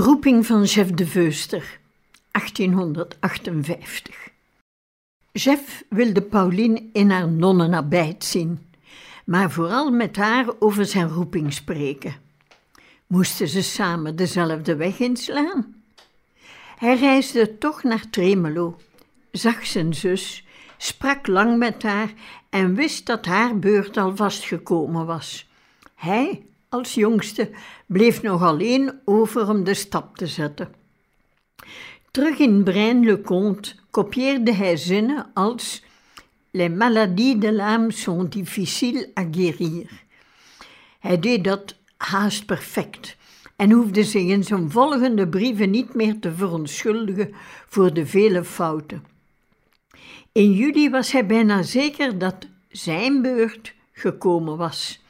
De roeping van Jeff de Veuster, 1858. Jeff wilde Pauline in haar nonnenabijt zien, maar vooral met haar over zijn roeping spreken. Moesten ze samen dezelfde weg inslaan? Hij reisde toch naar Tremelo, zag zijn zus, sprak lang met haar en wist dat haar beurt al vastgekomen was. Hij als jongste bleef nog alleen over om de stap te zetten. Terug in Braine-le-Comte kopieerde hij zinnen als Les maladies de l'âme sont difficiles à guérir. Hij deed dat haast perfect en hoefde zich in zijn volgende brieven niet meer te verontschuldigen voor de vele fouten. In juli was hij bijna zeker dat zijn beurt gekomen was.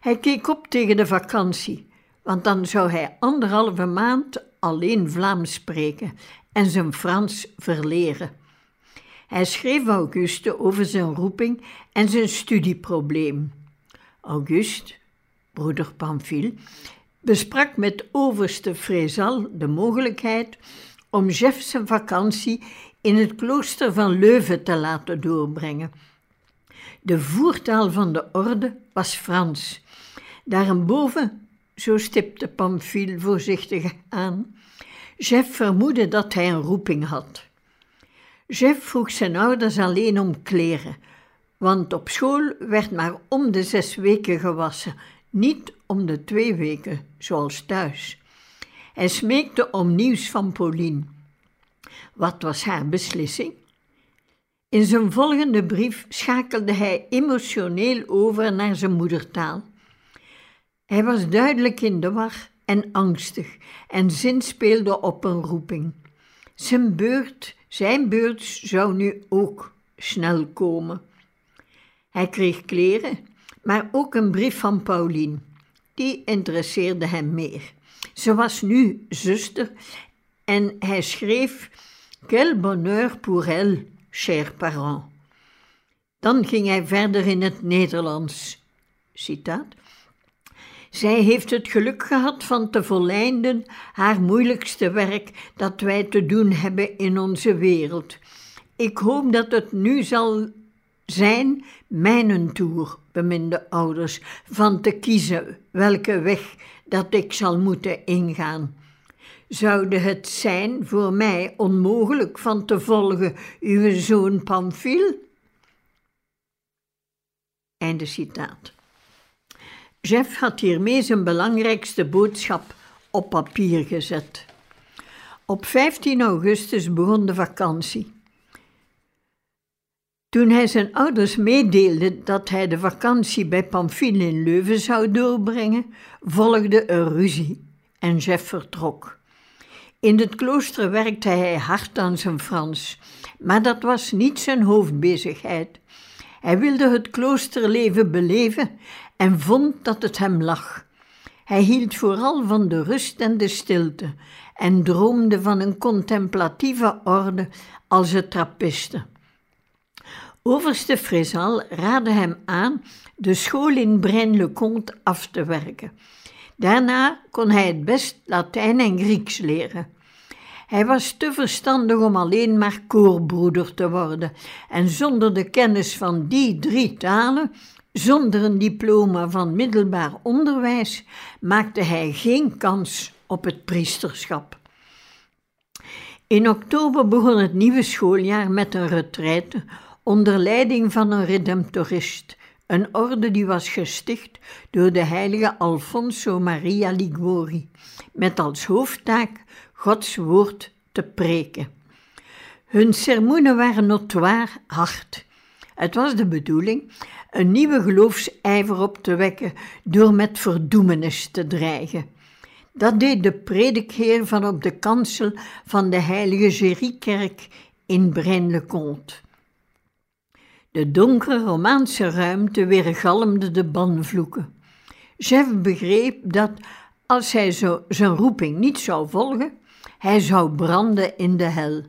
Hij keek op tegen de vakantie, want dan zou hij anderhalve maand alleen Vlaams spreken en zijn Frans verleren. Hij schreef Auguste over zijn roeping en zijn studieprobleem. Auguste, broeder Pamphile, besprak met overste Frézal de mogelijkheid om Jeff zijn vakantie in het klooster van Leuven te laten doorbrengen. De voertaal van de orde was Frans Daarboven, zo stipte Pamphile voorzichtig aan, Jeff vermoedde dat hij een roeping had. Jeff vroeg zijn ouders alleen om kleren, want op school werd maar om de zes weken gewassen, niet om de twee weken, zoals thuis. Hij smeekte om nieuws van Pauline. Wat was haar beslissing? In zijn volgende brief schakelde hij emotioneel over naar zijn moedertaal. Hij was duidelijk in de war en angstig en zinspeelde op een roeping. Zijn beurt, zijn beurt zou nu ook snel komen. Hij kreeg kleren, maar ook een brief van Pauline. Die interesseerde hem meer. Ze was nu zuster en hij schreef: Quel bonheur pour elle, chers parents. Dan ging hij verder in het Nederlands. Citaat. Zij heeft het geluk gehad van te volleinden haar moeilijkste werk dat wij te doen hebben in onze wereld. Ik hoop dat het nu zal zijn mijn toer, beminde ouders, van te kiezen welke weg dat ik zal moeten ingaan. Zoude het zijn voor mij onmogelijk van te volgen uw zoon Pamphile? Einde citaat. Jeff had hiermee zijn belangrijkste boodschap op papier gezet. Op 15 augustus begon de vakantie. Toen hij zijn ouders meedeelde dat hij de vakantie bij Pamphile in Leuven zou doorbrengen, volgde een ruzie en Jeff vertrok. In het klooster werkte hij hard aan zijn Frans, maar dat was niet zijn hoofdbezigheid. Hij wilde het kloosterleven beleven en vond dat het hem lag. Hij hield vooral van de rust en de stilte en droomde van een contemplatieve orde als het trappisten. Overste Frézal raadde hem aan de school in Braine-le-Comte af te werken. Daarna kon hij het best Latijn en Grieks leren. Hij was te verstandig om alleen maar koorbroeder te worden, en zonder de kennis van die drie talen zonder een diploma van middelbaar onderwijs maakte hij geen kans op het priesterschap. In oktober begon het nieuwe schooljaar met een retraite onder leiding van een redemptorist, een orde die was gesticht door de heilige Alfonso Maria Liguori, met als hoofdtaak Gods woord te preken. Hun sermoenen waren notoir hard Het was de bedoeling een nieuwe geloofsijver op te wekken door met verdoemenis te dreigen. Dat deed de predikheer van op de kansel van de heilige Geriekerk in Braine-le-Comte. De donkere Romaanse ruimte weergalmde de banvloeken. Jeff begreep dat als hij zo zijn roeping niet zou volgen, hij zou branden in de hel.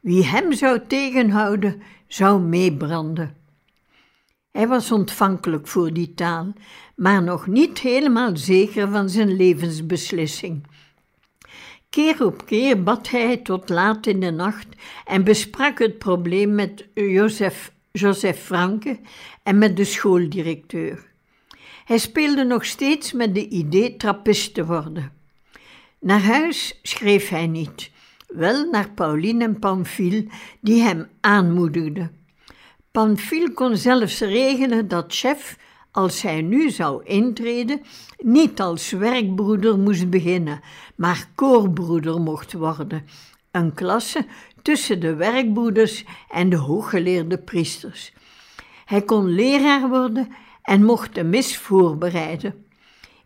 Wie hem zou tegenhouden, zou meebranden. Hij was ontvankelijk voor die taal, maar nog niet helemaal zeker van zijn levensbeslissing. Keer op keer bad hij tot laat in de nacht en besprak het probleem met Joseph, Joseph Franke en met de schooldirecteur. Hij speelde nog steeds met de idee trappist te worden. Naar huis schreef hij niet, wel naar Pauline en Pamphile, die hem aanmoedigden. Pamphile kon zelfs regelen dat chef, als hij nu zou intreden, niet als werkbroeder moest beginnen, maar koorbroeder mocht worden, een klasse tussen de werkbroeders en de hooggeleerde priesters. Hij kon leraar worden en mocht de mis voorbereiden.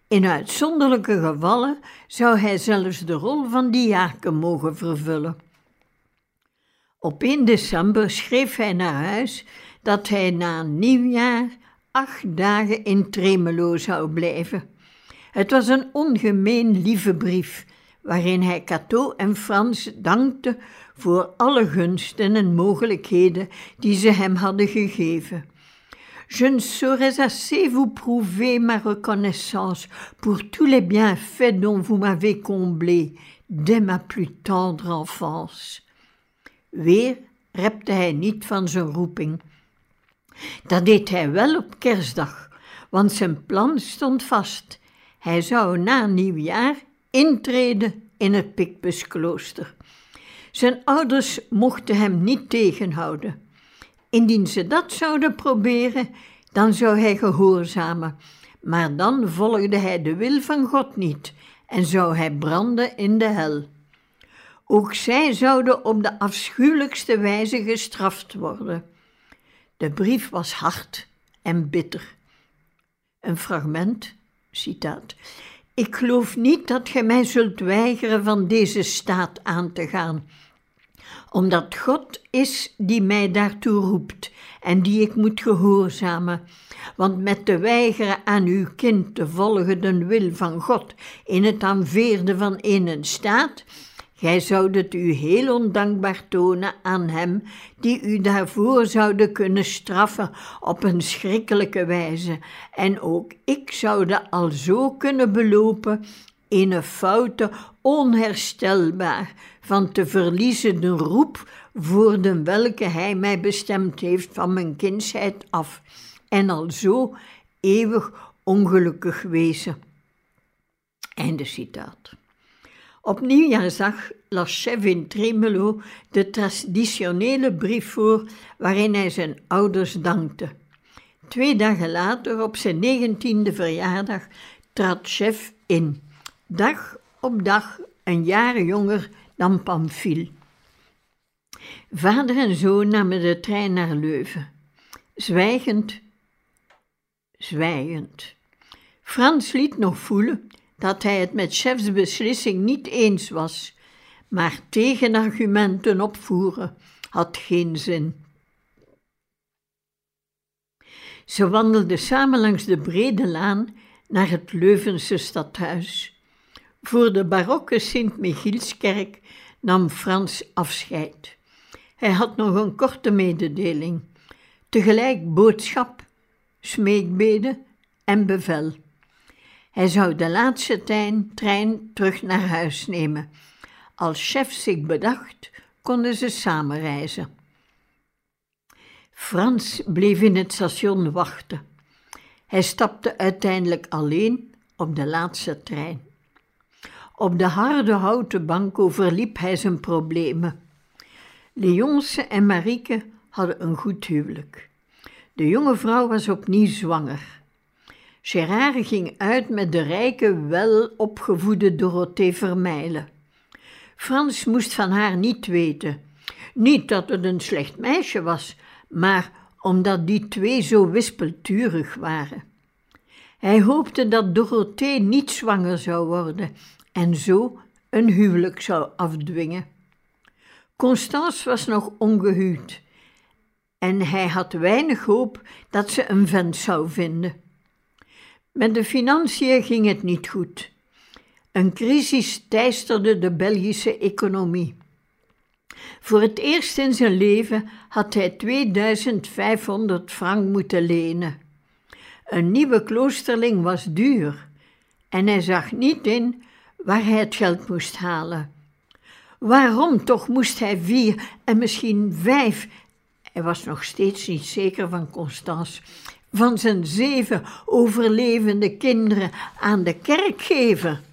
In uitzonderlijke gevallen zou hij zelfs de rol van diaken mogen vervullen. Op 1 december schreef hij naar huis dat hij na nieuwjaar acht dagen in Tremelo zou blijven. Het was een ongemeen lieve brief, waarin hij Cato en Frans dankte voor alle gunsten en mogelijkheden die ze hem hadden gegeven. Je ne saurais assez vous prouver ma reconnaissance pour tous les bienfaits dont vous m'avez comblé dès ma plus tendre enfance. Weer repte hij niet van zijn roeping. Dat deed hij wel op kerstdag, want zijn plan stond vast. Hij zou na nieuwjaar intreden in het Picpusklooster. Zijn ouders mochten hem niet tegenhouden. Indien ze dat zouden proberen, dan zou hij gehoorzamen, maar dan volgde hij de wil van God niet en zou hij branden in de hel. Ook zij zouden op de afschuwelijkste wijze gestraft worden. De brief was hard en bitter. Een fragment, citaat. Ik geloof niet dat gij mij zult weigeren van deze staat aan te gaan omdat God is die mij daartoe roept en die ik moet gehoorzamen. Want met te weigeren aan uw kind te volgen de wil van God in het aanveerden van een staat, gij zoudt u heel ondankbaar tonen aan hem die u daarvoor zouden kunnen straffen op een schrikkelijke wijze, en ook ik zoude al zo kunnen belopen een foute onherstelbaar van te verliezen de roep voor de welke hij mij bestemd heeft van mijn kindsheid af, en al zo eeuwig ongelukkig wezen. Einde citaat. Op nieuwjaarsdag las chef in Tremelo de traditionele brief voor waarin hij zijn ouders dankte. Twee dagen later, op zijn negentiende verjaardag, trad chef in, dag op dag een jaar jonger dan Pamphile. Vader en zoon namen de trein naar Leuven. Zwijgend, zwijgend. Frans liet nog voelen dat hij het met chefs beslissing niet eens was, maar tegenargumenten opvoeren had geen zin. Ze wandelden samen langs de brede laan naar het Leuvense stadhuis. Voor de barokke Sint-Michielskerk nam Frans afscheid. Hij had nog een korte mededeling, tegelijk boodschap, smeekbede en bevel. Hij zou de laatste trein, terug naar huis nemen. Als chef zich bedacht, konden ze samen reizen. Frans bleef in het station wachten. Hij stapte uiteindelijk alleen op de laatste trein. Op de harde houten bank overliep hij zijn problemen. Leonce en Marieke hadden een goed huwelijk. De jonge vrouw was opnieuw zwanger. Gerard ging uit met de rijke, welopgevoede Dorothee Vermeijlen. Frans moest van haar niet weten. Niet dat het een slecht meisje was, maar omdat die twee zo wispelturig waren. Hij hoopte dat Dorothee niet zwanger zou worden en zo een huwelijk zou afdwingen. Constance was nog ongehuwd en hij had weinig hoop dat ze een vent zou vinden. Met de financiën ging het niet goed. Een crisis teisterde de Belgische economie. Voor het eerst in zijn leven had hij 2500 frank moeten lenen. Een nieuwe kloosterling was duur en hij zag niet in waar hij het geld moest halen. Waarom toch moest hij vier en misschien vijf, hij was nog steeds niet zeker van Constance, van zijn zeven overlevende kinderen aan de kerk geven?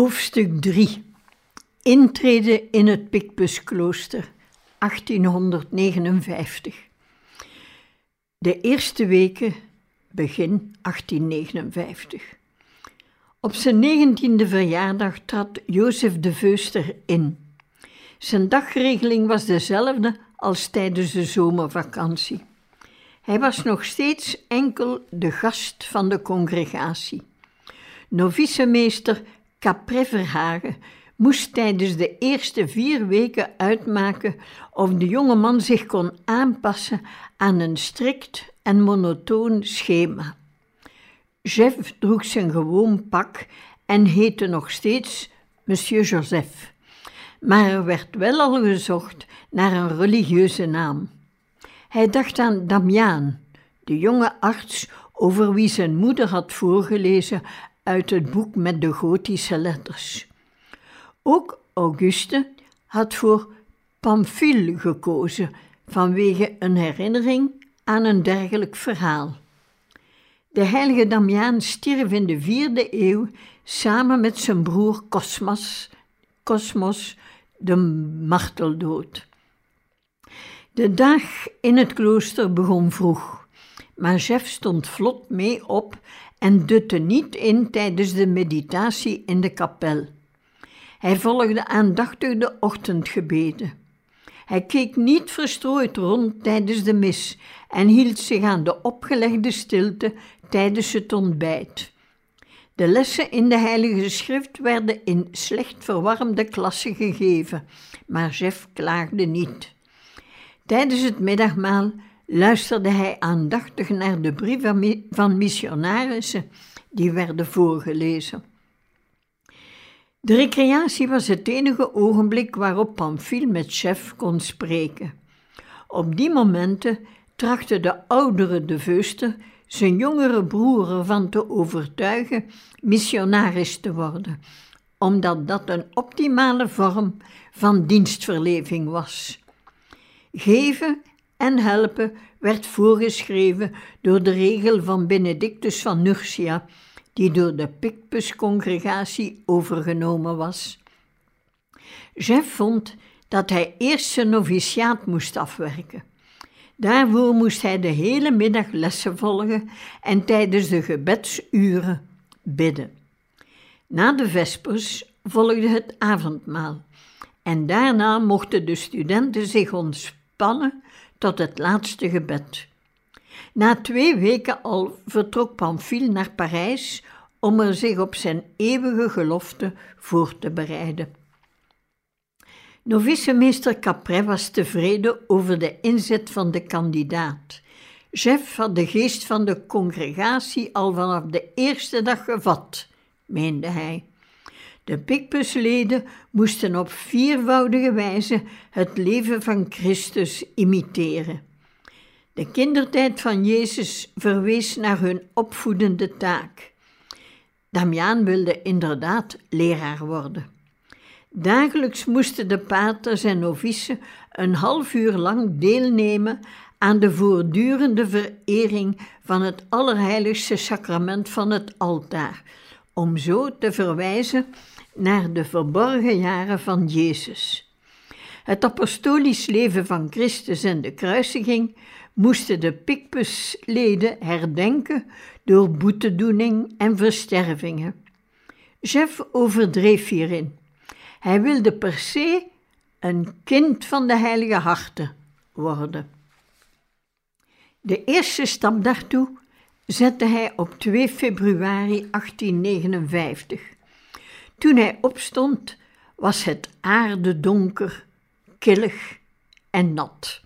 Hoofdstuk 3 Intrede in het Picpusklooster 1859 De eerste weken begin 1859 Op zijn negentiende verjaardag trad Jozef de Veuster in. Zijn dagregeling was dezelfde als tijdens de zomervakantie. Hij was nog steeds enkel de gast van de congregatie. Novicemeester Capré Verhagen moest tijdens de eerste vier weken uitmaken of de jonge man zich kon aanpassen aan een strikt en monotoon schema. Jeff droeg zijn gewoon pak en heette nog steeds Monsieur Joseph. Maar er werd wel al gezocht naar een religieuze naam. Hij dacht aan Damiaan, de jonge arts over wie zijn moeder had voorgelezen uit het boek met de gotische letters. Ook Auguste had voor Pamphile gekozen vanwege een herinnering aan een dergelijk verhaal. De heilige Damiaan stierf in de vierde eeuw samen met zijn broer Cosmas, Cosmos de marteldood. De dag in het klooster begon vroeg, maar Jeff stond vlot mee op en dutte niet in tijdens de meditatie in de kapel. Hij volgde aandachtig de ochtendgebeden. Hij keek niet verstrooid rond tijdens de mis en hield zich aan de opgelegde stilte tijdens het ontbijt. De lessen in de Heilige Schrift werden in slecht verwarmde klassen gegeven, maar Jeff klaagde niet. Tijdens het middagmaal luisterde hij aandachtig naar de brieven van missionarissen die werden voorgelezen. De recreatie was het enige ogenblik waarop Pamphile met chef kon spreken. Op die momenten trachtte de oudere de Veuster zijn jongere broer ervan te overtuigen missionaris te worden, omdat dat een optimale vorm van dienstverleving was. Geven en helpen werd voorgeschreven door de regel van Benedictus van Nursia, die door de Picpus-congregatie overgenomen was. Jeff vond dat hij eerst zijn noviciaat moest afwerken. Daarvoor moest hij de hele middag lessen volgen en tijdens de gebedsuren bidden. Na de vespers volgde het avondmaal en daarna mochten de studenten zich ontspannen tot het laatste gebed. Na twee weken al vertrok Pamphile naar Parijs om er zich op zijn eeuwige gelofte voor te bereiden. Novicemeester Capret was tevreden over de inzet van de kandidaat. Jeff had de geest van de congregatie al vanaf de eerste dag gevat, meende hij. De Picpusleden moesten op viervoudige wijze het leven van Christus imiteren. De kindertijd van Jezus verwees naar hun opvoedende taak. Damiaan wilde inderdaad leraar worden. Dagelijks moesten de paters en novicen een half uur lang deelnemen aan de voortdurende verering van het allerheiligste sacrament van het altaar, om zo te verwijzen naar de verborgen jaren van Jezus. Het apostolisch leven van Christus en de kruisiging moesten de Picpusleden herdenken door boetedoening en verstervingen. Jeff overdreef hierin. Hij wilde per se een kind van de Heilige Harten worden. De eerste stap daartoe zette hij op 2 februari 1859. Toen hij opstond, was het aarde donker, killig en nat.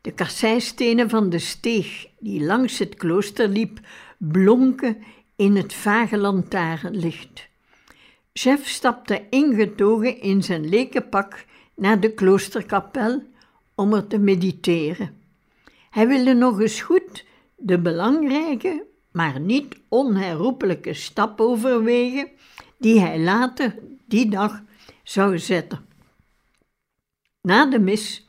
De kasseistenen van de steeg die langs het klooster liep, blonken in het vage lantaarnlicht. Chef stapte ingetogen in zijn lekenpak naar de kloosterkapel om er te mediteren. Hij wilde nog eens goed de belangrijke, maar niet onherroepelijke stap overwegen die hij later die dag zou zetten. Na de mis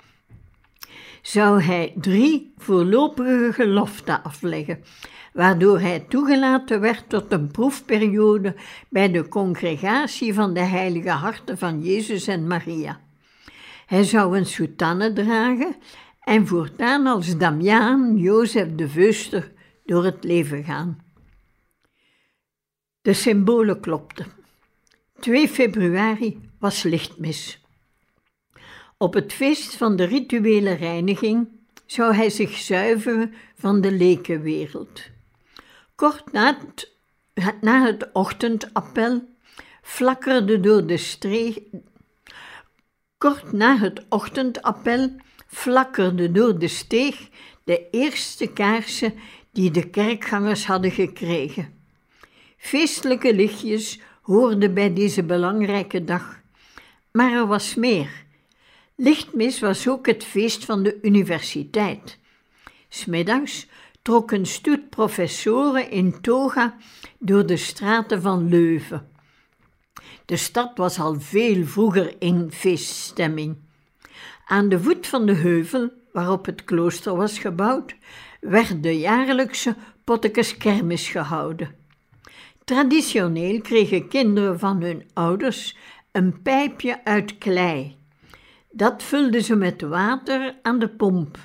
zou hij drie voorlopige geloften afleggen, waardoor hij toegelaten werd tot een proefperiode bij de congregatie van de heilige harten van Jezus en Maria. Hij zou een soutane dragen en voortaan als Damiaan Jozef de Veuster door het leven gaan. De symbolen klopten. 2 februari was lichtmis. Op het feest van de rituele reiniging zou hij zich zuiveren van de lekenwereld. Kort na het, na het ochtendappel flakkerde door de streek. Kort na het ochtendappel flakkerde door de steeg de eerste kaarsen die de kerkgangers hadden gekregen. Feestelijke lichtjes hoorden bij deze belangrijke dag. Maar er was meer. Lichtmis was ook het feest van de universiteit. Smiddags trok een stoet professoren in toga door de straten van Leuven. De stad was al veel vroeger in feeststemming. Aan de voet van de heuvel waarop het klooster was gebouwd, werd de jaarlijkse Pottekeskermis gehouden. Traditioneel kregen kinderen van hun ouders een pijpje uit klei. Dat vulden ze met water aan de pomp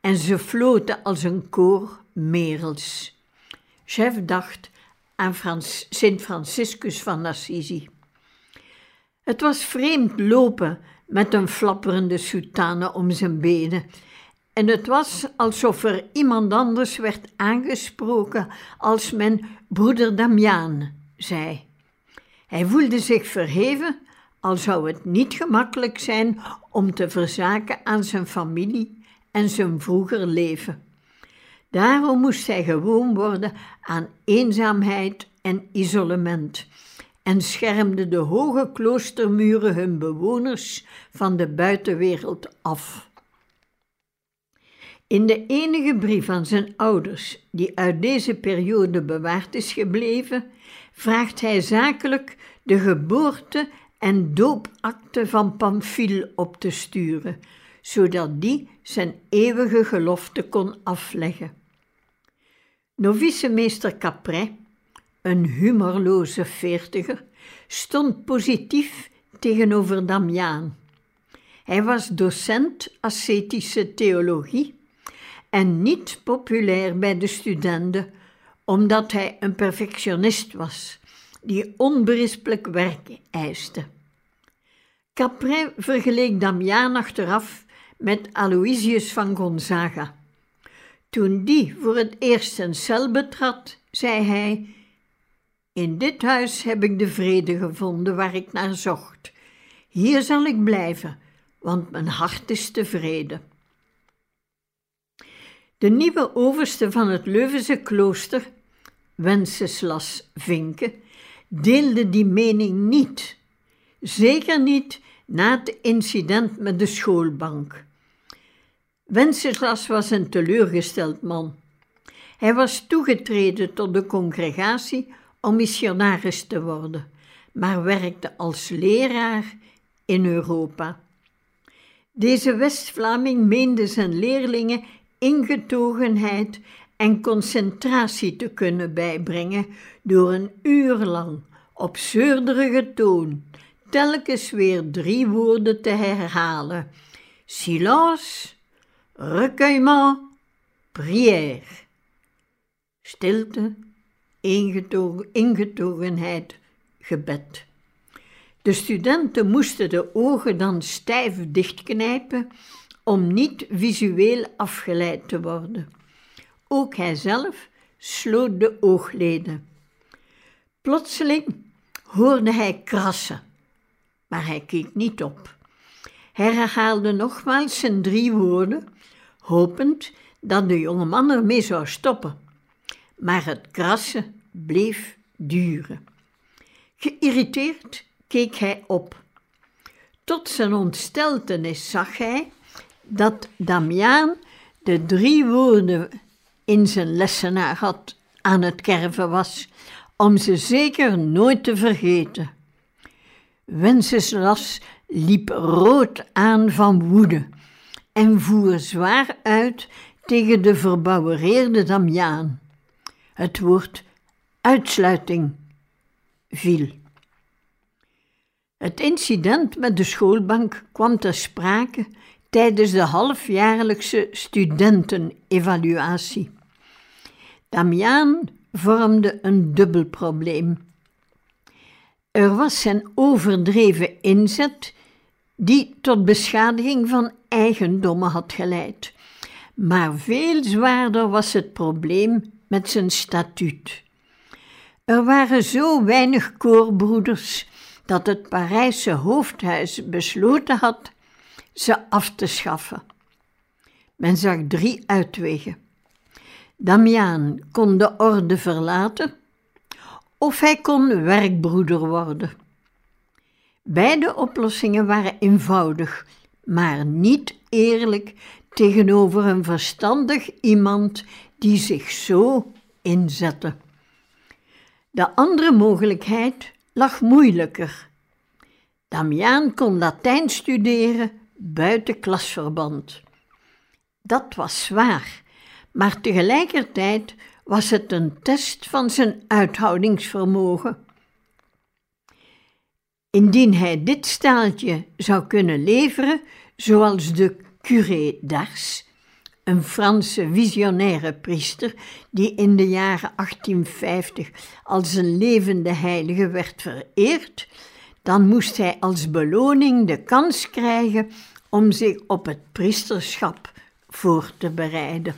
en ze floten als een koor Merels. Chef dacht aan Frans, Sint Franciscus van Assisi. Het was vreemd lopen met een flapperende soutane om zijn benen. En het was alsof er iemand anders werd aangesproken als men broeder Damiaan zei. Hij voelde zich verheven, al zou het niet gemakkelijk zijn om te verzaken aan zijn familie en zijn vroeger leven. Daarom moest hij gewoon worden aan eenzaamheid en isolement en schermde de hoge kloostermuren hun bewoners van de buitenwereld af. In de enige brief aan zijn ouders die uit deze periode bewaard is gebleven, vraagt hij zakelijk de geboorte en doopakte van Pamphile op te sturen, zodat die zijn eeuwige gelofte kon afleggen. Novicemeester Capret, een humorloze veertiger, stond positief tegenover Damiaan. Hij was docent ascetische theologie en niet populair bij de studenten, omdat hij een perfectionist was die onberispelijk werk eiste. Capret vergeleek Damiaan achteraf met Aloysius van Gonzaga. Toen die voor het eerst een cel betrad, zei hij: In dit huis heb ik de vrede gevonden waar ik naar zocht. Hier zal ik blijven, want mijn hart is tevreden. De nieuwe overste van het Leuvense klooster, Wenceslas Vinke, deelde die mening niet. Zeker niet na het incident met de schoolbank. Wenceslas was een teleurgesteld man. Hij was toegetreden tot de congregatie om missionaris te worden, maar werkte als leraar in Europa. Deze West-Vlaming meende zijn leerlingen ingetogenheid en concentratie te kunnen bijbrengen door een uur lang op zeurderige toon telkens weer drie woorden te herhalen: silence, recueillement, prière. Stilte, ingetogen, ingetogenheid, gebed. De studenten moesten de ogen dan stijf dichtknijpen om niet visueel afgeleid te worden. Ook hij zelf sloot de oogleden. Plotseling hoorde hij krassen, maar hij keek niet op. Hij herhaalde nogmaals zijn drie woorden, hopend dat de jonge man ermee zou stoppen. Maar het krassen bleef duren. Geïrriteerd keek hij op. Tot zijn ontsteltenis zag hij dat Damiaan de drie woorden in zijn lessenaar had aan het kerven was, om ze zeker nooit te vergeten. Wenceslas liep rood aan van woede en voer zwaar uit tegen de verbouwereerde Damiaan. Het woord uitsluiting viel. Het incident met de schoolbank kwam ter sprake tijdens de halfjaarlijkse studentenevaluatie. Damiaan vormde een dubbel probleem. Er was zijn overdreven inzet die tot beschadiging van eigendommen had geleid. Maar veel zwaarder was het probleem met zijn statuut. Er waren zo weinig koorbroeders dat het Parijse hoofdhuis besloten had ze af te schaffen. Men zag drie uitwegen. Damiaan kon de orde verlaten of hij kon werkbroeder worden. Beide oplossingen waren eenvoudig, maar niet eerlijk tegenover een verstandig iemand die zich zo inzette. De andere mogelijkheid lag moeilijker. Damiaan kon Latijn studeren buiten klasverband. Dat was zwaar, maar tegelijkertijd was het een test van zijn uithoudingsvermogen. Indien hij dit staaltje zou kunnen leveren, zoals de curé d'Ars, een Franse visionaire priester die in de jaren 1850 als een levende heilige werd vereerd, dan moest hij als beloning de kans krijgen om zich op het priesterschap voor te bereiden.